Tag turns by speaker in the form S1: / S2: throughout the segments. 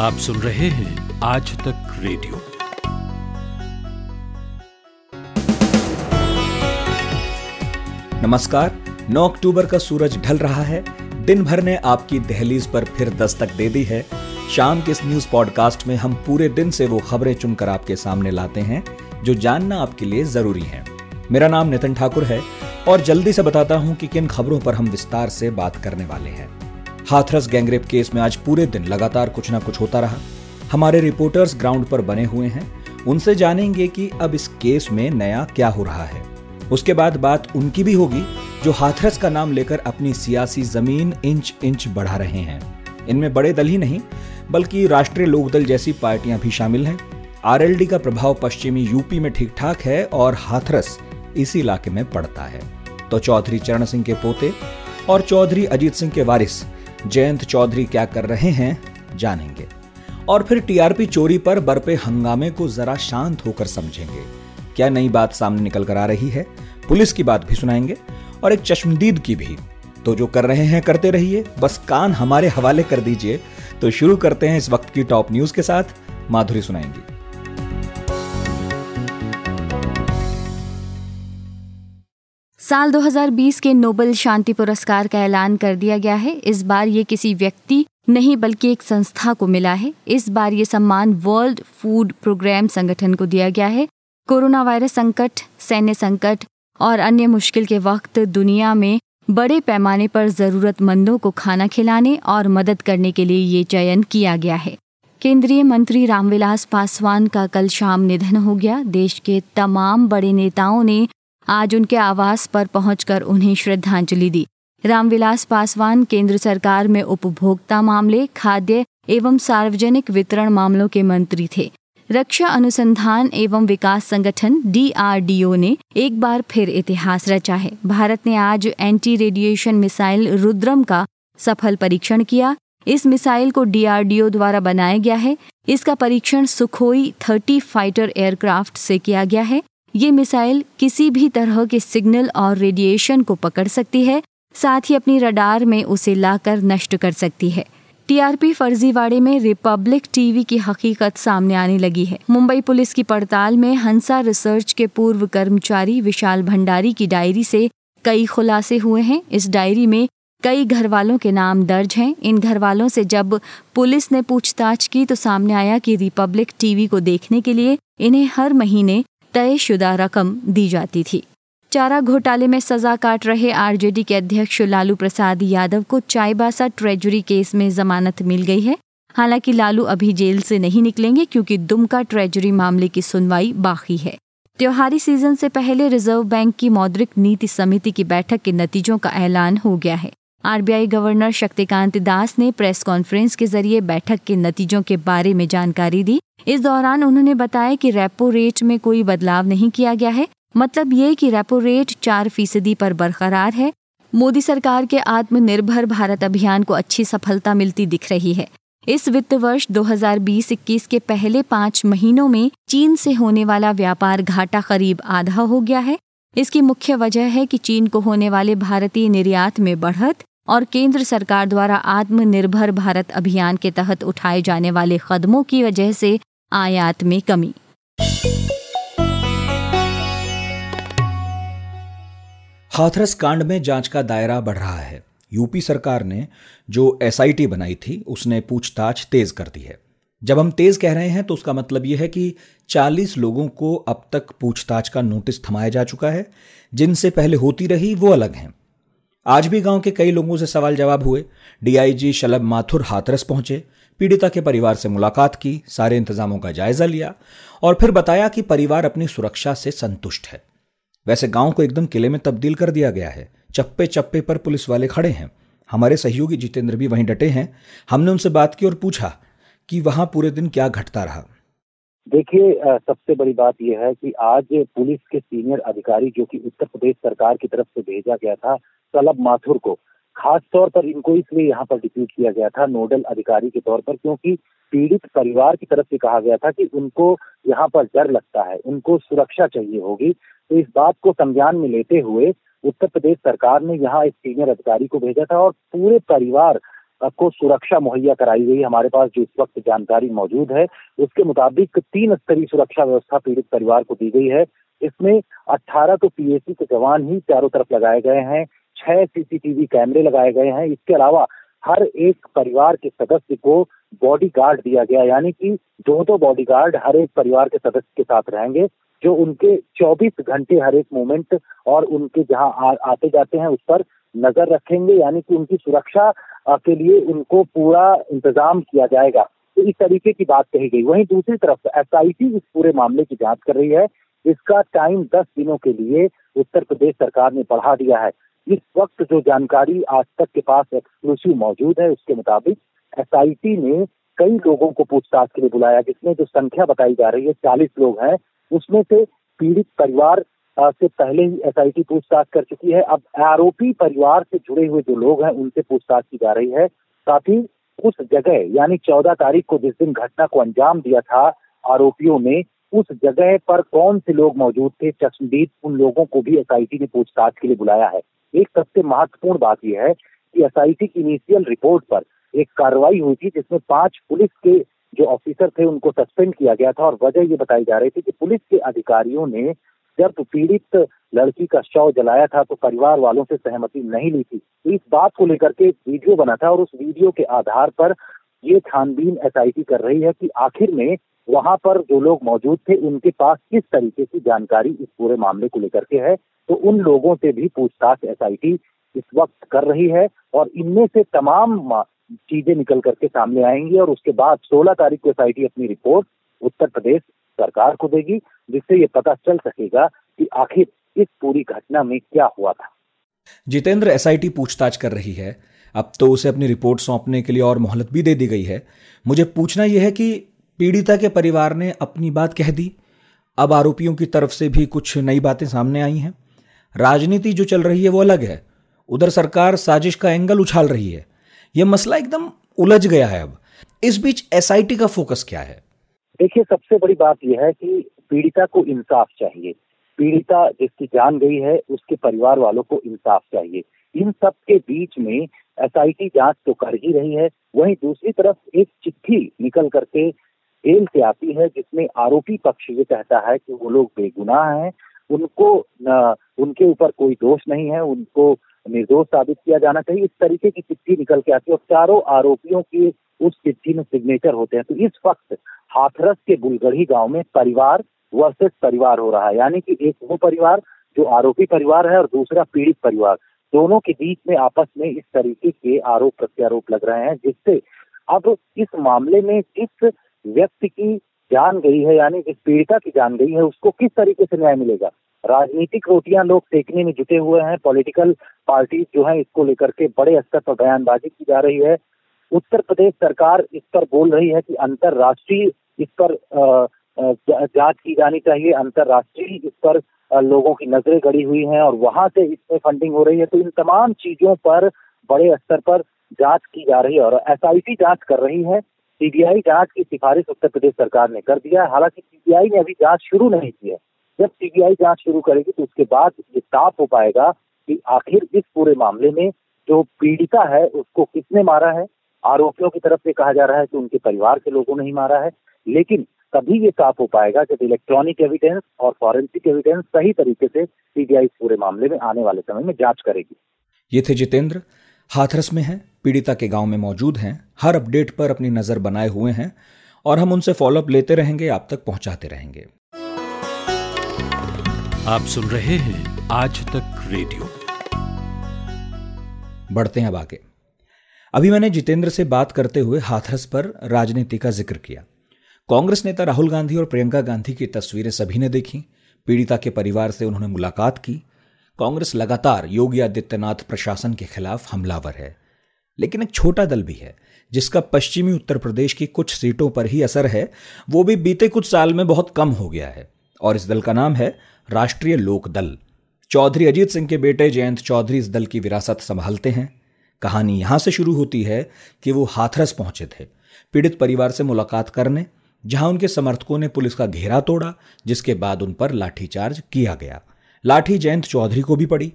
S1: आप सुन रहे हैं आज तक रेडियो।
S2: नमस्कार 9 अक्टूबर का सूरज ढल रहा है। दिन भर ने आपकी दहलीज पर फिर दस्तक दे दी है। शाम के इस न्यूज़ पॉडकास्ट में हम पूरे दिन से वो खबरें चुनकर आपके सामने लाते हैं, जो जानना आपके लिए ज़रूरी है। मेरा नाम नितिन ठाकुर है, और जल्दी से बताता हूँ कि किन खबरों पर हम विस्तार से बात करने वाले हैं। हाथरस गैंगरेप केस में आज पूरे दिन लगातार कुछ ना कुछ होता रहा। हमारे रिपोर्टर्स ग्राउंड पर बने हुए हैं। उनसे जानेंगे कि अब इस केस में नया क्या हो रहा है। उसके बाद बात उनकी भी होगी, जो हाथरस का नाम लेकर अपनी सियासी ज़मीन इंच इंच बढ़ा रहे हैं। इनमें बड़े दल ही नहीं, बल्कि राष्ट्रीय लोकदल जैसी पार्टियाँ भी शामिल हैं। आरएलडी का प्रभाव पश्चिमी यूपी में ठीक ठाक है और हाथरस इसी इलाके में पड़ता है। तो चौधरी चरण सिंह के पोते और चौधरी अजीत सिंह के वारिस जयंत चौधरी क्या कर रहे हैं, जानेंगे। और फिर टीआरपी चोरी पर बरपे हंगामे को जरा शांत होकर समझेंगे। क्या नई बात सामने निकल कर आ रही है? पुलिस की बात भी सुनाएँगे। और एक चश्मदीद की भी। तो जो कर रहे हैं, करते रहिए। बस कान हमारे हवाले कर दीजिए। तो शुरू करते हैं इस वक्त की टॉप न्यूज़ के साथ। माधुरी सुनाएँगी।
S3: साल 2020 के नोबेल शांति पुरस्कार का ऐलान कर दिया गया है। इस बार ये किसी व्यक्ति नहीं, बल्कि एक संस्था को मिला है। इस बार ये सम्मान वर्ल्ड फ़ूड प्रोग्राम संगठन को दिया गया है। कोरोना वायरस संकट, सैन्य संकट और अन्य मुश्किल के वक्त दुनिया में बड़े पैमाने पर जरूरतमंदों को खाना खिलाने और मदद करने के लिए ये चयन किया गया है। केंद्रीय मंत्री रामविलास पासवान का कल शाम निधन हो गया। देश के तमाम बड़े नेताओं ने आज उनके आवास पर पहुंचकर उन्हें श्रद्धांजलि दी। रामविलास पासवान केंद्र सरकार में उपभोक्ता मामले, खाद्य एवं सार्वजनिक वितरण मामलों के मंत्री थे। रक्षा अनुसंधान एवं विकास संगठन डीआरडीओ ने एक बार फिर इतिहास रचा है। भारत ने आज एंटी रेडिएशन मिसाइल रुद्रम का सफल परीक्षण किया। इस मिसाइल को डीआरडीओ द्वारा बनाया गया है। इसका परीक्षण सुखोई 30 फाइटर एयरक्राफ्ट से किया गया है। ये मिसाइल किसी भी तरह के सिग्नल और रेडिएशन को पकड़ सकती है, साथ ही अपनी रडार में उसे लाकर नष्ट कर सकती है। टीआरपी फर्जीवाड़े में रिपब्लिक टीवी की हकीकत सामने आने लगी है। मुंबई पुलिस की पड़ताल में हंसा रिसर्च के पूर्व कर्मचारी विशाल भंडारी की डायरी से कई खुलासे हुए हैं। इस डायरी में कई घर वालों के नाम दर्ज हैं। इन घर वालों से जब पुलिस ने पूछताछ की तो सामने आया कि रिपब्लिक टीवी को देखने के लिए इन्हें हर महीने तयशुदा रकम दी जाती थी। चारा घोटाले में सजा काट रहे आरजेडी के अध्यक्ष लालू प्रसाद यादव को चाईबासा ट्रेजरी केस में जमानत मिल गई है। हालाँकि लालू अभी जेल से नहीं निकलेंगे क्योंकि दुमका ट्रेजरी मामले की सुनवाई बाकी है। त्योहारी सीज़न से पहले रिज़र्व बैंक की मौद्रिक नीति समिति की बैठक के नतीजों का ऐलान हो गया है। आरबीआई गवर्नर शक्तिकांत दास ने प्रेस कॉन्फ्रेंस के ज़रिए बैठक के नतीजों के बारे में जानकारी दी। इस दौरान उन्होंने बताया कि रेपो रेट में कोई बदलाव नहीं किया गया है। मतलब ये कि रेपो रेट चार फ़ीसदी पर बरकरार है। मोदी सरकार के आत्मनिर्भर भारत अभियान को अच्छी सफलता मिलती दिख रही है। इस वित्त वर्ष 2020-21 के पहले पाँच महीनों में चीन से होने वाला व्यापार घाटा करीब आधा हो गया है। इसकी मुख्य वजह है कि चीन को होने वाले भारतीय निर्यात में बढ़त और केंद्र सरकार द्वारा आत्मनिर्भर भारत अभियान के तहत उठाए जाने वाले कदमों की वजह से आयात में कमी।
S2: हाथरस कांड में जाँच का दायरा बढ़ रहा है। यूपी सरकार ने जो एसआईटी बनाई थी, उसने पूछताछ तेज कर दी है। जब हम तेज कह रहे हैं तो उसका मतलब यह है कि 40 लोगों को अब तक पूछताछ का नोटिस थमाया जा चुका है। जिनसे पहले होती रही, वो अलग हैं। आज भी गाँव के कई लोगों से सवाल जवाब हुए। डीआईजी शलभ माथुर हाथरस पहुँचे। पीड़िता के परिवार से मुलाकात की। सारे इंतजामों का जायजा लिया और फिर बताया कि परिवार अपनी सुरक्षा से संतुष्ट है। वैसे गाँव को एकदम किले में तब्दील कर दिया गया है। चप्पे चप्पे पर पुलिस वाले खड़े हैं। हमारे सहयोगी जितेंद्र भी वहीं डटे हैं। हमने उनसे बात की और पूछा कि वहाँ पूरे दिन क्या घटता रहा।
S4: देखिए सबसे बड़ी बात यह है कि आज पुलिस के सीनियर अधिकारी जो कि उत्तर प्रदेश सरकार की तरफ़ से भेजा गया था सलब माथुर को, खास तौर पर इनको इसलिए यहाँ पर डिप्यूट किया गया था नोडल अधिकारी के तौर पर क्योंकि पीड़ित परिवार की तरफ़ से कहा गया था कि उनको यहाँ पर डर लगता है, उनको सुरक्षा चाहिए होगी। तो इस बात को संज्ञान में लेते हुए उत्तर प्रदेश सरकार ने यहाँ एक सीनियर अधिकारी को भेजा था और पूरे परिवार को सुरक्षा मुहैया कराई गई। हमारे पास जो इस वक्त जानकारी मौजूद है, उसके मुताबिक तीन स्तरीय सुरक्षा व्यवस्था पीड़ित परिवार को दी गई है। इसमें 18 तो पीएसी के जवान ही चारों तरफ़ लगाए गए हैं, छह सीसीटीवी कैमरे लगाए गए हैं। इसके अलावा हर एक परिवार के सदस्य को बॉडी गार्ड दिया गया, यानी कि दो दो बॉडी गार्ड हर एक परिवार के सदस्य के साथ रहेंगे, जो उनके 24 घंटे हर एक मोमेंट और उनके जहाँ आते जाते हैं, उस पर नज़र रखेंगे, यानी कि उनकी सुरक्षा के लिए उनको पूरा इंतज़ाम किया जाएगा। तो इस तरीके की बात कही गई। वहीं दूसरी तरफ़ एसआईटी इस पूरे मामले की जाँच कर रही है। इसका टाइम दस दिनों के लिए उत्तर प्रदेश सरकार ने बढ़ा दिया है। इस वक्त जो जानकारी आज तक के पास एक्सक्लूसिव मौजूद है, उसके मुताबिक एसआईटी ने कई लोगों को पूछताछ के लिए बुलाया, जिसमें जो संख्या बताई जा रही है, चालीस लोग हैं, उसमें से पीड़ित परिवार से पहले ही एसआईटी पूछताछ कर चुकी है। अब आरोपी परिवार से जुड़े हुए जो लोग हैं, उनसे पूछताछ की जा रही है। साथ ही उस जगह, यानी चौदह तारीख को जिस दिन घटना को अंजाम दिया था आरोपियों ने, उस जगह पर कौन से लोग मौजूद थे? चश्मदीद, उन लोगों को भी एसआईटी ने पूछताछ के लिए बुलाया है। एक सबसे महत्वपूर्ण बात यह है कि एसआईटी की इनिशियल रिपोर्ट पर एक कार्रवाई हुई थी, जिसमें पाँच पुलिस के जो ऑफिसर थे, उनको सस्पेंड किया गया था। और वजह ये बताई जा रही थी कि पुलिस के अधिकारियों ने जब पीड़ित लड़की का शव जलाया था तो परिवार वालों से सहमति नहीं ली थी। इस बात को लेकर के वीडियो बना था और उस वीडियो के आधार पर ये छानबीन एसआईटी कर रही है कि आखिर में वहाँ पर जो लोग मौजूद थे, उनके पास किस तरीके की जानकारी इस पूरे मामले को लेकर के है तो उन लोगों से भी पूछताछ एसआईटी इस वक्त कर रही है और इनमें से तमाम चीज़ें निकल करके सामने आएँगी और उसके बाद 16 तारीख को एसआईटी अपनी रिपोर्ट, उत्तर प्रदेश सरकार को देगी, जिससे ये पता चल सकेगा कि आखिर इस पूरी घटना में क्या हुआ था।
S2: जितेंद्र एसआईटी पूछताछ कर रही है। अब तो उसे अपनी रिपोर्ट सौंपने के लिए और मोहलत भी दे दी गई है। मुझे पूछना यह है कि पीड़िता के परिवार ने अपनी बात कह दी? अब आरोपियों की तरफ़ से भी कुछ नई बातें सामने आई हैं। राजनीति जो चल रही है वो अलग है। उधर सरकार साजिश का एंगल उछाल रही है। यह मसला एकदम उलझ गया है अब। इस बीच एसआईटी का फोकस क्या है?
S4: देखिए सबसे बड़ी बात यह है कि पीड़िता को इंसाफ चाहिए। पीड़िता जिसकी जान गई है उसके परिवार वालों को इंसाफ चाहिए। इन सब के बीच में एसआईटी जाँच तो कर ही रही है। वहीं दूसरी तरफ़ एक चिट्ठी निकल करके जेल से आती है जिसमें आरोपी पक्ष ये कहता है कि वो लोग बेगुनाह हैं। उनको न, उनके ऊपर कोई दोष नहीं है उनको निर्दोष साबित किया जाना चाहिए। इस तरीके की चिट्ठी निकल के आती है और चारों आरोपियों की उस चिट्ठी में सिग्नेचर होते हैं। तो इस वक्त हाथरस के बुलगढ़ी गाँव में परिवार वर्सेस परिवार हो रहा है। यानी कि एक वो परिवार जो आरोपी परिवार है और दूसरा पीड़ित परिवार। दोनों के बीच में आपस में इस तरीके के आरोप प्रत्यारोप लग रहे हैं, जिससे अब इस मामले में जिस व्यक्ति की जान गई है, यानी जिस पीड़िता की जान गई है, उसको किस तरीके से न्याय मिलेगा? राजनीतिक रोटियाँ लोग सेकने में जुटे हुए हैं। पॉलिटिकल पार्टी जो है, इसको लेकर के बड़े स्तर पर बयानबाजी की जा रही है। उत्तर प्रदेश सरकार इस पर बोल रही है कि अंतर्राष्ट्रीय इस पर जाँच की जानी चाहिए। अंतर्राष्ट्रीय इस पर लोगों की नज़रें गड़ी हुई हैं और वहाँ से इसमें फंडिंग हो रही है। तो इन तमाम चीज़ों पर बड़े स्तर पर जाँच की जा रही है और एसआईटी जाँच कर रही है। सीबीआई जाँच की सिफारिश उत्तर प्रदेश सरकार ने कर दिया है। हालाँकि सीबीआई ने अभी जाँच शुरू नहीं की है। जब सीबीआई जाँच शुरू करेगी तो उसके बाद ये साफ़ हो पाएगा कि आखिर इस पूरे मामले में जो पीड़िता है उसको किसने मारा है। आरोपियों की तरफ़ से कहा जा रहा है कि उनके परिवार के लोगों ने ही मारा है लेकिन तभी ये साफ़ हो पाएगा जब इलेक्ट्रॉनिक एविडेंस और फॉरेंसिक एविडेंस सही तरीके से सीबीआई पूरे मामले में आने वाले समय में जाँच करेगी।
S2: ये थे जितेंद्र। हाथरस में हैं पीड़िता के गाँव में मौजूद हैं हर अपडेट पर अपनी नज़र बनाए हुए हैं और हम उनसे फॉलोअप लेते रहेंगे आप तक पहुंचाते रहेंगे।
S1: आप सुन रहे हैं आज तक रेडियो।
S2: बढ़ते हैं अब आगे। अभी मैंने जितेंद्र से बात करते हुए हाथरस पर राजनीति का ज़िक्र किया। कांग्रेस नेता राहुल गांधी और प्रियंका गांधी की तस्वीरें सभी ने देखी। पीड़िता के परिवार से उन्होंने मुलाकात की। कांग्रेस लगातार योगी आदित्यनाथ प्रशासन के खिलाफ हमलावर है। लेकिन एक छोटा दल भी है, जिसका पश्चिमी उत्तर प्रदेश की कुछ सीटों पर ही असर है, वो भी बीते कुछ साल में बहुत कम हो गया है। और इस दल का नाम है राष्ट्रीय लोक दल। चौधरी अजीत सिंह के बेटे जयंत चौधरी इस दल की विरासत संभालते हैं। कहानी यहाँ से शुरू होती है कि वो हाथरस पहुँचे थे, पीड़ित परिवार से मुलाकात करने, जहाँ उनके समर्थकों ने पुलिस का घेरा तोड़ा, जिसके बाद उन पर लाठीचार्ज किया गया। लाठी जयंत चौधरी को भी पड़ी।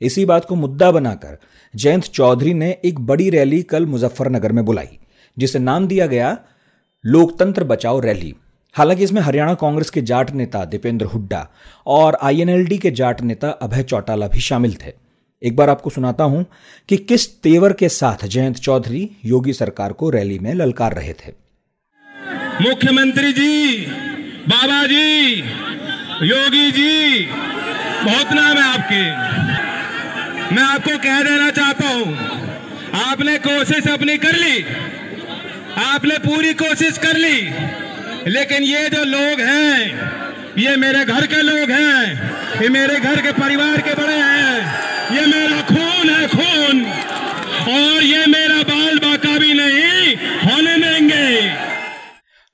S2: इसी बात को मुद्दा बनाकर जयंत चौधरी ने एक बड़ी रैली कल मुजफ्फरनगर में बुलाई, जिसे नाम दिया गया लोकतंत्र बचाओ रैली। हालाँकि इसमें हरियाणा कांग्रेस के जाट नेता दीपेंद्र हुड्डा और आईएनएलडी के जाट नेता अभय चौटाला भी शामिल थे। एक बार आपको सुनाता हूँ कि किस तेवर के साथ जयंत चौधरी योगी सरकार को रैली में ललकार रहे थे।
S5: मुख्यमंत्री जी, बाबा जी, योगी जी, बहुत नाम है आपके। मैं आपको कह देना चाहता हूँ, आपने कोशिश अपनी कर ली, आपने पूरी कोशिश कर ली, लेकिन ये जो लोग हैं, ये मेरे घर के लोग हैं, ये मेरे घर के परिवार के बड़े हैं। ये मेरा खून है खून। और ये मेरा बाल बाका भी नहीं होने देंगे।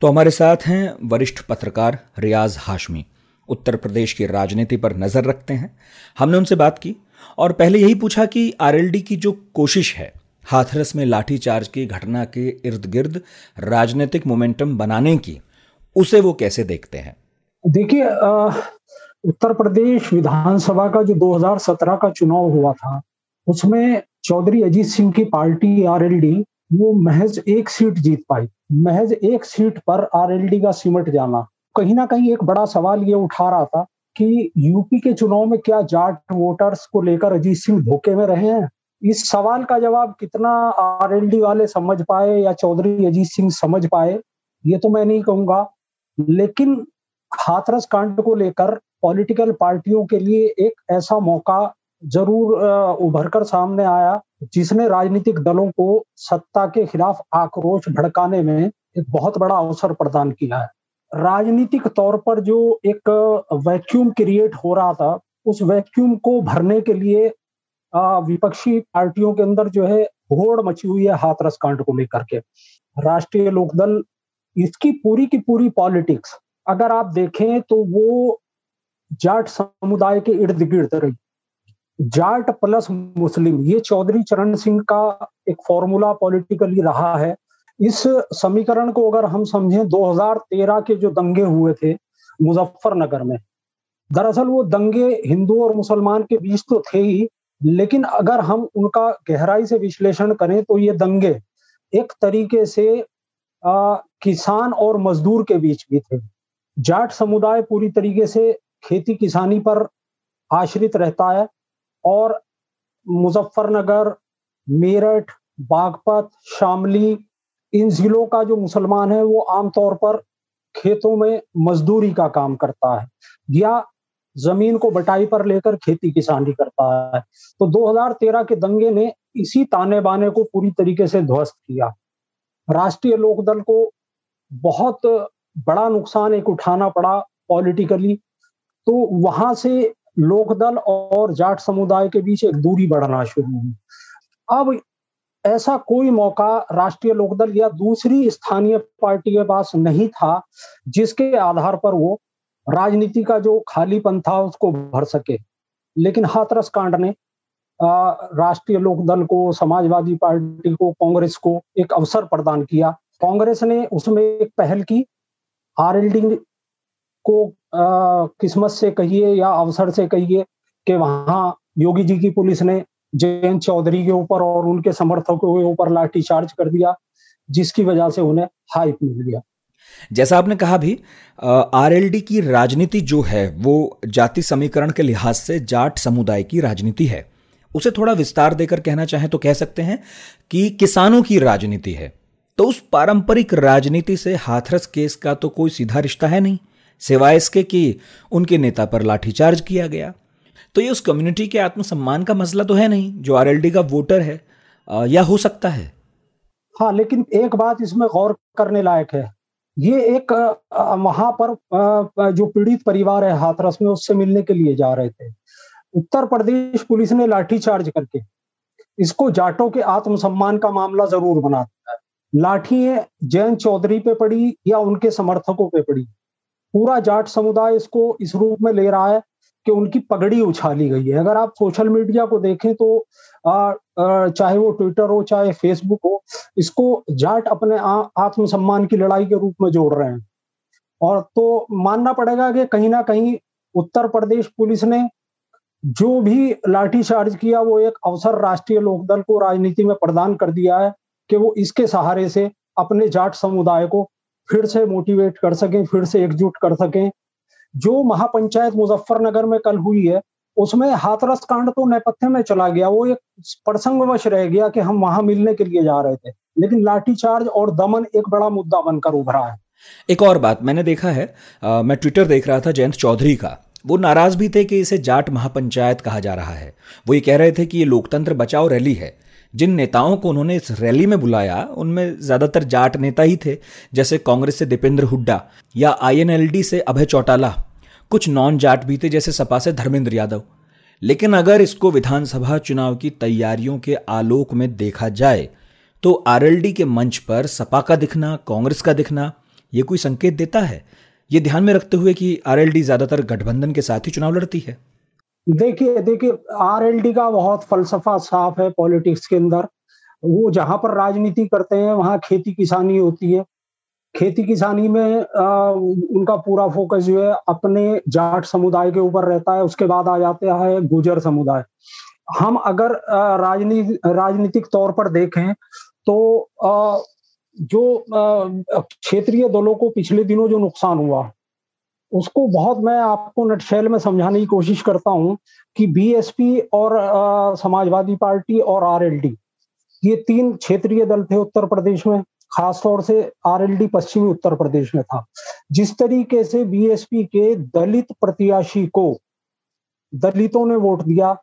S2: तो हमारे साथ हैं वरिष्ठ पत्रकार रियाज हाशमी। उत्तर प्रदेश की राजनीति पर नज़र रखते हैं। हमने उनसे बात की और पहले यही पूछा कि आरएलडी की जो कोशिश है हाथरस में लाठीचार्ज की घटना के इर्द गिर्द राजनीतिक मोमेंटम बनाने की उसे वो कैसे देखते हैं?
S6: देखिए उत्तर प्रदेश विधानसभा का जो 2017 का चुनाव हुआ था, उसमें चौधरी अजीत सिंह की पार्टी आरएलडी वो महज एक सीट जीत पाई। महज एक सीट पर आरएलडी का सिमट जाना। कहीं ना कहीं एक बड़ा सवाल ये उठा रहा था कि यूपी के चुनाव में क्या जाट वोटर्स को लेकर अजीत सिंह धोखे में रहे हैं? इस सवाल का जवाब कितना आरएलडी वाले समझ पाए या चौधरी अजीत सिंह समझ पाए, ये तो मैं नहीं कहूँगा। लेकिन हाथरस कांड को लेकर पॉलिटिकल पार्टियों के लिए एक ऐसा मौका ज़रूर उभर कर सामने आया, जिसने राजनीतिक दलों को सत्ता के खिलाफ आक्रोश भड़काने में एक बहुत बड़ा अवसर प्रदान किया है। राजनीतिक तौर पर जो एक वैक्यूम क्रिएट हो रहा था, उस वैक्यूम को भरने के लिए विपक्षी पार्टियों के अंदर जो है होड़ मची हुई है हाथरस कांड को लेकर के। राष्ट्रीय लोकदल, इसकी पूरी की पूरी पॉलिटिक्स, अगर आप देखें तो वो जाट समुदाय के इर्द गिर्द रही। जाट प्लस मुस्लिम ये चौधरी चरण सिंह का एक फॉर्मूला पॉलिटिकली रहा है। इस समीकरण को अगर हम समझें 2013 के जो दंगे हुए थे मुजफ्फरनगर में दरअसल वो दंगे हिंदू और मुसलमान के बीच तो थे ही लेकिन अगर हम उनका गहराई से विश्लेषण करें तो ये दंगे एक तरीके से आ, किसान और मजदूर के बीच भी थे। जाट समुदाय पूरी तरीके से खेती किसानी पर आश्रित रहता है और मुजफ्फरनगर, मेरठ, बागपत, शामली, इन जिलों का जो मुसलमान है, वो आमतौर पर खेतों में मजदूरी का काम करता है या ज़मीन को बटाई पर लेकर खेती किसानी करता है। तो 2013 के दंगे ने इसी ताने बाने को पूरी तरीके से ध्वस्त किया। राष्ट्रीय लोकदल को बहुत बड़ा नुकसान एक उठाना पड़ा पॉलिटिकली तो वहाँ से लोकदल और जाट समुदाय के बीच एक दूरी बढ़ना शुरू हुई। अब ऐसा कोई मौका राष्ट्रीय लोकदल या दूसरी स्थानीय पार्टी के पास नहीं था, जिसके आधार पर वो राजनीति का जो खालीपन था उसको भर सके। लेकिन हाथरस कांड ने राष्ट्रीय लोकदल को, समाजवादी पार्टी को, कांग्रेस को एक अवसर प्रदान किया। कांग्रेस ने उसमें एक पहल की आरएलडी को किस्मत से कहिए या अवसर से कहिए कि वहाँ योगी जी की पुलिस ने जयंत चौधरी के ऊपर और उनके समर्थकों के ऊपर लाठी चार्ज कर दिया, जिसकी वजह से उन्हें हाइप मिल गया।
S2: जैसा आपने कहा भी आरएलडी की राजनीति जो है, वो जाति समीकरण के लिहाज से जाट समुदाय की राजनीति है। उसे थोड़ा विस्तार देकर कहना चाहें तो कह सकते हैं कि किसानों की राजनीति है। तो उस पारंपरिक राजनीति से हाथरस केस का तो कोई सीधा रिश्ता है नहीं। सिवाय इसके कि उनके नेता पर लाठीचार्ज किया गया। तो ये उस कम्युनिटी के आत्मसम्मान का मसला तो है नहीं, जो आरएलडी का वोटर है या हो सकता है?
S6: हाँ लेकिन एक बात इसमें गौर करने लायक है। ये एक वहाँ पर जो पीड़ित परिवार है हाथरस में, उससे मिलने के लिए जा रहे थे। उत्तर प्रदेश पुलिस ने लाठीचार्ज करके इसको जाटों के आत्मसम्मान का मामला ज़रूर बना दिया। लाठी जैन चौधरी पे पड़ी या उनके समर्थकों पे पड़ी? पूरा जाट समुदाय इसको इस रूप में ले रहा है कि उनकी पगड़ी उछाली गई है। अगर आप सोशल मीडिया को देखें तो आ, आ, चाहे वो ट्विटर हो चाहे फेसबुक हो इसको जाट अपने आत्मसम्मान की लड़ाई के रूप में जोड़ रहे हैं। और तो मानना पड़ेगा कि कहीं ना कहीं उत्तर प्रदेश पुलिस ने जो भी लाठीचार्ज किया वो एक अवसर राष्ट्रीय लोकदल को राजनीति में प्रदान कर दिया है कि वो इसके सहारे से अपने जाट समुदाय को फिर से मोटिवेट कर सकें फिर से एकजुट कर सकें। जो महापंचायत मुजफ्फरनगर में कल हुई है उसमें हाथरस कांड तो नेपथ्य में चला गया। वो एक प्रसंगवश रह गया कि हम वहाँ मिलने के लिए जा रहे थे। लेकिन लाठीचार्ज और दमन एक बड़ा मुद्दा बनकर उभरा है।
S2: एक और बात मैंने देखा है आ, मैं ट्विटर देख रहा था जयंत चौधरी का। वो नाराज़ भी थे कि इसे जाट महापंचायत कहा जा रहा है। वो ये कह रहे थे कि ये लोकतंत्र बचाओ रैली है। जिन नेताओं को उन्होंने इस रैली में बुलाया, उनमें ज़्यादातर जाट नेता ही थे, जैसे कांग्रेस से दीपेंद्र हुड्डा या आईएनएलडी से अभय चौटाला। कुछ नॉन जाट भी थे, जैसे सपा से धर्मेंद्र यादव। लेकिन अगर इसको विधानसभा चुनाव की तैयारियों के आलोक में देखा जाए तो आरएलडी के मंच पर सपा का दिखना, कांग्रेस का दिखना, ये कोई संकेत देता है? ये ध्यान में रखते हुए कि आरएलडी ज़्यादातर गठबंधन के साथ ही चुनाव लड़ती है।
S6: देखिए देखिए आरएलडी का बहुत फलसफा साफ़ है पॉलिटिक्स के अंदर। वो जहाँ पर राजनीति करते हैं वहाँ खेती किसानी होती है। खेती किसानी में आ, उनका पूरा फोकस जो है अपने जाट समुदाय के ऊपर रहता है उसके बाद आ जाते हैं गुजर समुदाय। हम अगर राजनीति राजनीतिक तौर पर देखें तो आ, जो क्षेत्रीय दलों को पिछले दिनों जो नुकसान हुआ उसको बहुत मैं आपको नटशैल में समझाने की कोशिश करता हूँ कि बीएसपी और आ, समाजवादी पार्टी और आरएलडी ये तीन क्षेत्रीय दल थे उत्तर प्रदेश में खासतौर से आरएलडी पश्चिमी उत्तर प्रदेश में था। जिस तरीके से बीएसपी के दलित प्रत्याशी को दलितों ने वोट दिया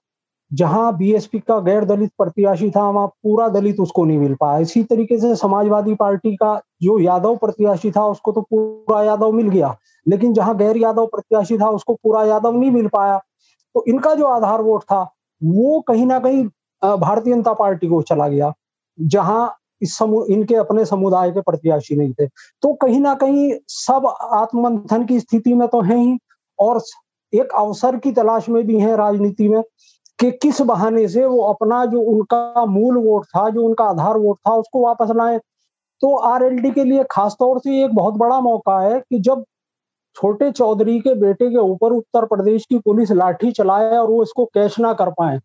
S6: जहाँ बीएसपी का गैर दलित प्रत्याशी था, वहाँ पूरा दलित उसको नहीं मिल पाया। इसी तरीके से समाजवादी पार्टी का जो यादव प्रत्याशी था, उसको तो पूरा यादव मिल गया। लेकिन जहाँ गैर यादव प्रत्याशी था, उसको पूरा यादव नहीं मिल पाया। तो इनका जो आधार वोट था, वो कहीं ना कहीं भारतीय जनता पार्टी को चला गया, जहाँ इस समूह इनके अपने समुदाय के प्रत्याशी नहीं थे। तो कहीं ना कहीं सब आत्मंथन की स्थिति में तो है ही, और एक अवसर की तलाश में भी है राजनीति में। कि किस बहाने से वो अपना जो उनका मूल वोट था, जो उनका आधार वोट था, उसको वापस लाए। तो आरएलडी के लिए खासतौर से एक बहुत बड़ा मौका है कि जब छोटे चौधरी के बेटे के ऊपर उत्तर प्रदेश की पुलिस लाठी चलाए और वो इसको कैश ना कर पाए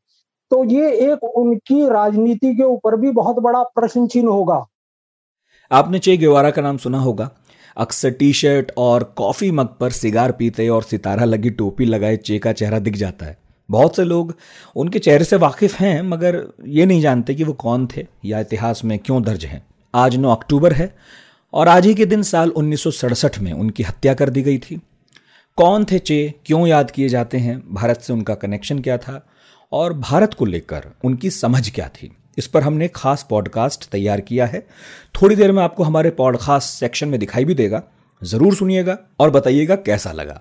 S6: तो ये एक उनकी राजनीति के ऊपर भी बहुत बड़ा प्रश्न चिन्ह होगा।
S2: आपने चे गेवारा का नाम सुना होगा। अक्सर टी शर्ट और कॉफ़ी मग पर सिगार पीते और सितारा लगी टोपी लगाए चे का चेहरा दिख जाता है। बहुत से लोग उनके चेहरे से वाकिफ हैं, मगर ये नहीं जानते कि वो कौन थे या इतिहास में क्यों दर्ज हैं। आज 9 अक्टूबर है और आज ही के दिन साल उन्नीस सौ सड़सठ में उनकी हत्या कर दी गई थी। कौन थे चे, क्यों याद किए जाते हैं, भारत से उनका कनेक्शन क्या था और भारत को लेकर उनकी समझ क्या थी। इस पर हमने खास पॉडकास्ट तैयार किया है। थोड़ी देर में आपको हमारे पॉडकास्ट सेक्शन में दिखाई भी देगा। ज़रूर सुनिएगा और बताइएगा कैसा लगा।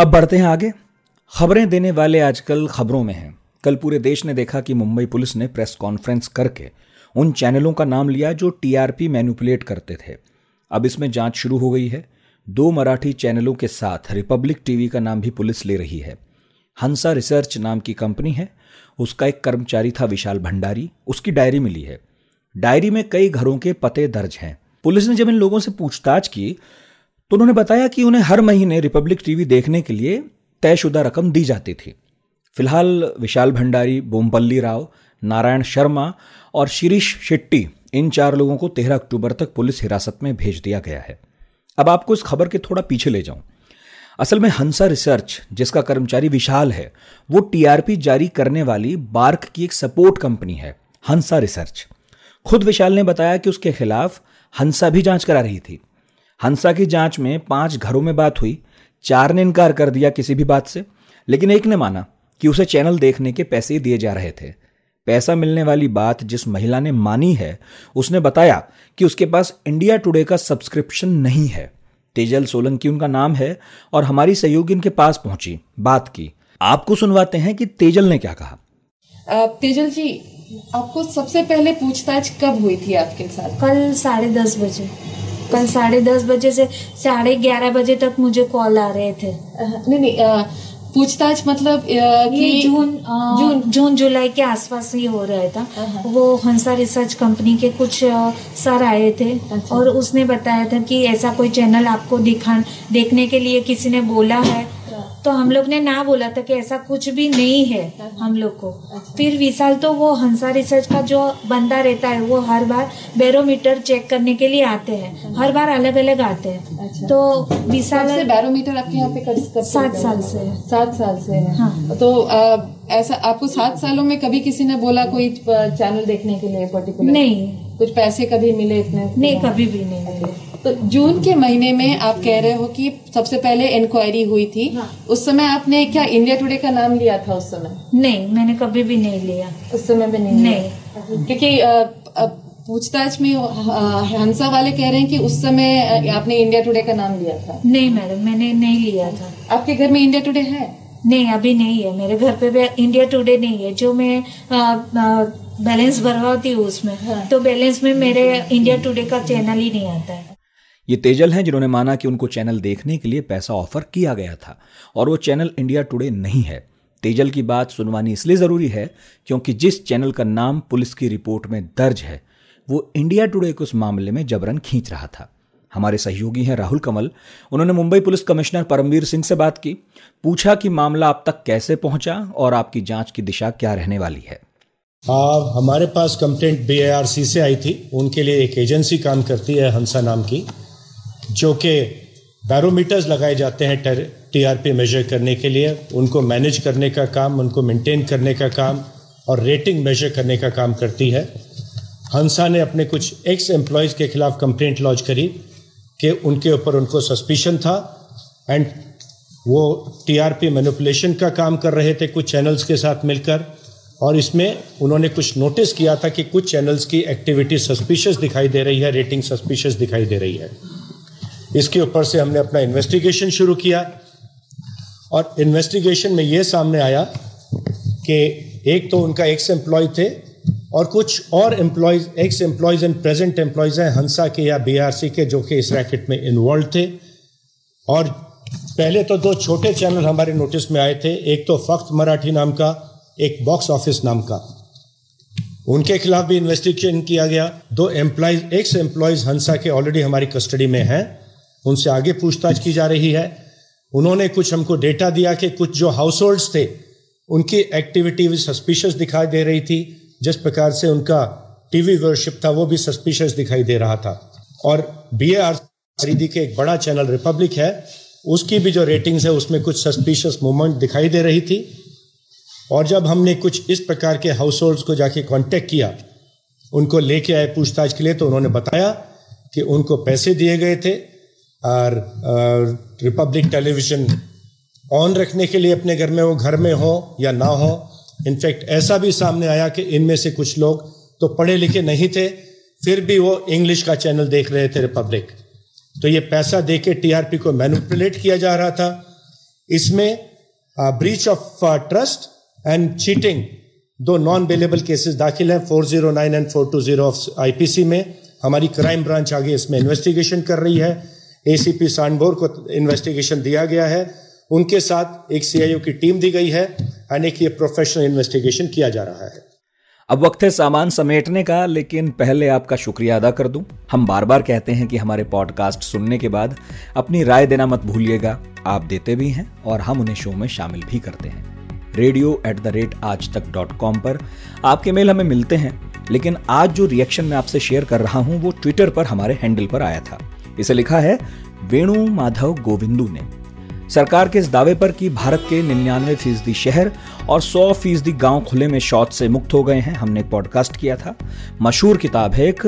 S2: अब बढ़ते हैं आगे। खबरें देने वाले आजकल खबरों में हैं। कल पूरे देश ने देखा कि मुंबई पुलिस ने प्रेस कॉन्फ्रेंस करके उन चैनलों का नाम लिया जो टीआरपी मैनिपुलेट करते थे। अब इसमें जाँच शुरू हो गई है। दो मराठी चैनलों के साथ रिपब्लिक टीवी का नाम भी पुलिस ले रही है। हंसा रिसर्च नाम की कंपनी है। उसका एक कर्मचारी था विशाल भंडारी। उसकी डायरी मिली है। डायरी में कई घरों के पते दर्ज हैं। पुलिस ने जब इन लोगों से पूछताछ की तो उन्होंने बताया कि उन्हें हर महीने रिपब्लिक टीवी देखने के लिए तयशुदा रकम दी जाती थी। फ़िलहाल विशाल भंडारी, बोमपल्ली राव, नारायण शर्मा और शिरीष शेट्टी, इन चार लोगों को तेरह अक्टूबर तक पुलिस हिरासत में भेज दिया गया है। अब आपको इस खबर के थोड़ा पीछे ले जाऊँ। असल में हंसा रिसर्च, जिसका कर्मचारी विशाल है, वो टीआरपी जारी करने वाली बार्क की एक सपोर्ट कंपनी है, हंसा रिसर्च। खुद विशाल ने बताया कि उसके खिलाफ हंसा भी जाँच करा रही थी। हंसा की जाँच में पाँच घरों में बात हुई। चार ने इनकार कर दिया किसी भी बात से लेकिन एक ने माना कि उसे चैनल देखने के पैसे दिए जा रहे थे। पैसा मिलने वाली बात जिस महिला ने मानी है उसने बताया कि उसके पास इंडिया टुडे का सब्सक्रिप्शन नहीं है। तेजल सोलंकी उनका नाम है और हमारी सहयोगी उनके पास पहुँची बात की। आपको सुनवाते हैं कि तेजल ने क्या कहा।
S7: तेजल जी आपको सबसे पहले पूछताछ कब हुई थी आपके साथ?
S8: कल साढ़े दस बजे। कल साढ़े दस बजे से साढ़े ग्यारह बजे तक मुझे कॉल आ रहे थे
S7: नहीं नहीं पूछताछ मतलब
S8: कि जून जून जून जुलाई के आसपास ही हो रहा था। वो हंसा रिसर्च कंपनी के कुछ सर आए थे अच्छा। और उसने बताया था कि ऐसा कोई चैनल आपको दिखा देखने के लिए किसी ने बोला है तो हम लोग ने ना बोला था कि ऐसा कुछ भी नहीं है हम लोग को। अच्छा। फिर विशाल तो वो हंसा रिसर्च का जो बंदा रहता है वो हर बार बैरोमीटर चेक करने के लिए आते हैं। हर बार अलग अलग आते हैं। अच्छा। तो
S7: विशाल से बैरोमीटर आपके यहाँ पे कब
S8: सात साल से।
S7: सात साल से है। हाँ। तो आ, ऐसा आपको सात सालों में कभी किसी ने बोला कोई चैनल देखने के लिए पर्टिकुलर
S8: नहीं।
S7: कुछ पैसे कभी मिले इतने?
S8: नहीं कभी भी नहीं मिले।
S7: तो जून के महीने में आप कह रहे हो कि सबसे पहले इंक्वायरी हुई थी। हाँ। उस समय आपने क्या इंडिया टुडे का नाम लिया था उस समय?
S8: नहीं मैंने कभी भी नहीं लिया।
S7: उस समय भी नहीं
S8: नहीं।
S7: क्योंकि पूछताछ में हंसा वाले कह रहे हैं कि उस समय आपने इंडिया टुडे का नाम लिया था।
S8: नहीं मैडम मैंने नहीं लिया था।
S7: आपके घर में इंडिया टुडे है?
S8: नहीं अभी नहीं है। मेरे घर पे भी इंडिया टुडे नहीं है। जो मैं बैलेंस भरवाती हूँ उसमें हाँ। तो बैलेंस में मेरे इंडिया टुडे का चैनल ही नहीं आता है।
S2: ये तेजल हैं जिन्होंने माना कि उनको चैनल देखने के लिए पैसा ऑफ़र किया गया था और वो चैनल इंडिया टुडे नहीं है। तेजल की बात सुनवानी इसलिए ज़रूरी है क्योंकि जिस चैनल का नाम पुलिस की रिपोर्ट में दर्ज है वो इंडिया टुडे को उस मामले में जबरन खींच रहा था। हमारे सहयोगी हैं राहुल कमल। उन्होंने मुंबई पुलिस कमिश्नर परमवीर सिंह से बात की पूछा कि मामला अब तक कैसे पहुँचा और आपकी जाँच की दिशा क्या रहने वाली है।
S9: आ, हमारे पास कंप्लेंट बी से आई थी। उनके लिए एक एजेंसी काम करती है हंसा नाम की। जो कि बैरोमीटर्स लगाए जाते हैं टीआरपी मेजर करने के लिए। उनको मैनेज करने का काम, उनको मेंटेन करने का काम और रेटिंग मेजर करने का काम करती है। हंसा ने अपने कुछ एक्स एम्प्लॉयज़ के खिलाफ कंप्लेंट लॉन्च करी कि उनके ऊपर उनको सस्पिशन था एंड वो टीआरपी मैनिपुलेशन का काम कर रहे थे कुछ चैनल्स के साथ मिलकर और इसमें उन्होंने कुछ नोटिस किया था कि कुछ चैनल्स की एक्टिविटी सस्पिशियस दिखाई दे रही है रेटिंग सस्पिशियस दिखाई दे रही है। इसके ऊपर से हमने अपना इन्वेस्टिगेशन शुरू किया। और इन्वेस्टिगेशन में ये सामने आया कि एक तो उनका एक्स एम्प्लॉय थे और कुछ और employees ex employees and present employees हैं, हंसा के या बीआरसी के, जो कि इस रैकेट में इन्वॉल्व थे। और पहले तो दो छोटे चैनल हमारे नोटिस में आए थे। एक तो फख्त मराठी नाम का, एक बॉक्स ऑफ़िस नाम का। उनके खिलाफ भी इन्वेस्टिगेशन किया गया। दो एम्प्लॉयज़ एक्स एम्प्लॉयज़ हंसा के ऑलरेडी हमारी कस्टडी में हैं। उनसे आगे पूछताछ की जा रही है। उन्होंने कुछ हमको डेटा दिया कि कुछ जो हाउस होल्ड्स थे, उनकी एक्टिविटी भी सस्पिशियस दिखाई दे रही थी। जिस प्रकार से उनका टीवी वर्शिप था, वो भी सस्पिशियस दिखाई दे रहा था। और बी ए खरीदी के एक बड़ा चैनल रिपब्लिक है, उसकी भी जो रेटिंग्स है, उसमें कुछ सस्पिशियस मूवमेंट दिखाई दे रही थी। और जब हमने कुछ इस प्रकार के हाउस होल्ड्स को जाके कांटेक्ट किया, उनको लेके आए पूछताछ के लिए तो उन्होंने बताया कि उनको पैसे दिए गए थे। और रिपब्लिक टेलीविज़न ऑन रखने के लिए अपने घर में वो घर में हो या ना हो, इनफैक्ट ऐसा भी सामने आया कि इनमें से कुछ लोग तो पढ़े लिखे नहीं थे, फिर भी वो इंग्लिश का चैनल देख रहे थे रिपब्लिक तो ये पैसा दे के टीआरपी को मैनुपुलेट किया जा रहा था। इसमें breach of trust and cheating दो नॉन बेलेबल केसेस दाखिल हैं 409 एंड 420 ऑफ़ आईपीसी में। हमारी क्राइम ब्रांच आगे इसमें इन्वेस्टिगेशन कर रही है। एसीपी सांडभोर को इन्वेस्टिगेशन दिया गया है। उनके साथ एक सीआईओ की टीम दी गई है और एक ये प्रोफेशनल इन्वेस्टिगेशन किया जा रहा है।
S2: अब वक्त है सामान समेटने का, लेकिन पहले आपका शुक्रिया अदा कर दूँ। हम बार बार कहते हैं कि हमारे पॉडकास्ट सुनने के बाद अपनी राय देना मत भूलिएगा। आप देते भी हैं और हम उन्हें शो में शामिल भी करते हैं। रेडियो एट द रेट आज तक डॉट कॉम पर आपके मेल हमें मिलते हैं। लेकिन आज जो रिएक्शन मैं आपसे शेयर कर रहा हूँ, वो ट्विटर पर हमारे हैंडल पर आया था। इसे लिखा है, वेणु माधव गोविंदू ने। सरकार के इस दावे पर कि भारत के निन्यानवे फ़ीसदी शहर और सौ फ़ीसदी गाँव खुले में शौच से मुक्त हो गए हैं, हमने एक पॉडकास्ट किया था। मशहूर किताब है एक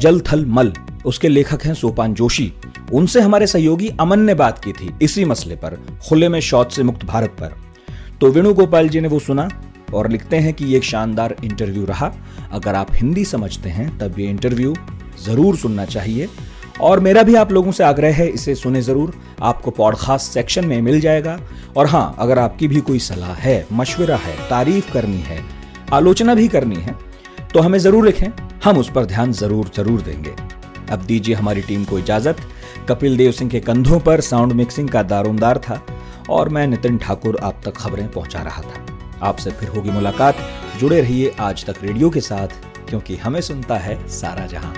S2: जल थल मल। उसके लेखक हैं सोपान जोशी। उनसे हमारे सहयोगी अमन ने बात की थी इसी मसले पर, खुले में शौच से मुक्त भारत पर। तो वेणुगोपाल जी ने वो सुना और लिखते हैं कि ये एक शानदार इंटरव्यू रहा। अगर आप हिंदी समझते हैं, तब ये इंटरव्यू ज़रूर सुनना चाहिए। और मेरा भी आप लोगों से आग्रह है, इसे सुने ज़रूर। आपको पॉडकास्ट सेक्शन में मिल जाएगा। और हाँ अगर आपकी भी कोई सलाह है, मशवरा है, तारीफ़ करनी है, आलोचना भी करनी है तो हमें ज़रूर लिखें। हम उस पर ध्यान ज़रूर ज़रूर देंगे। अब दीजिए हमारी टीम को इजाज़त। कपिल देव सिंह के कंधों पर साउंड मिक्सिंग का दारोमदार था और मैं नितिन ठाकुर आप तक खबरें पहुँचा रहा था। आपसे फिर होगी मुलाकात। जुड़े रहिए आज तक रेडियो के साथ, क्योंकि हमें सुनता है सारा जहाँ।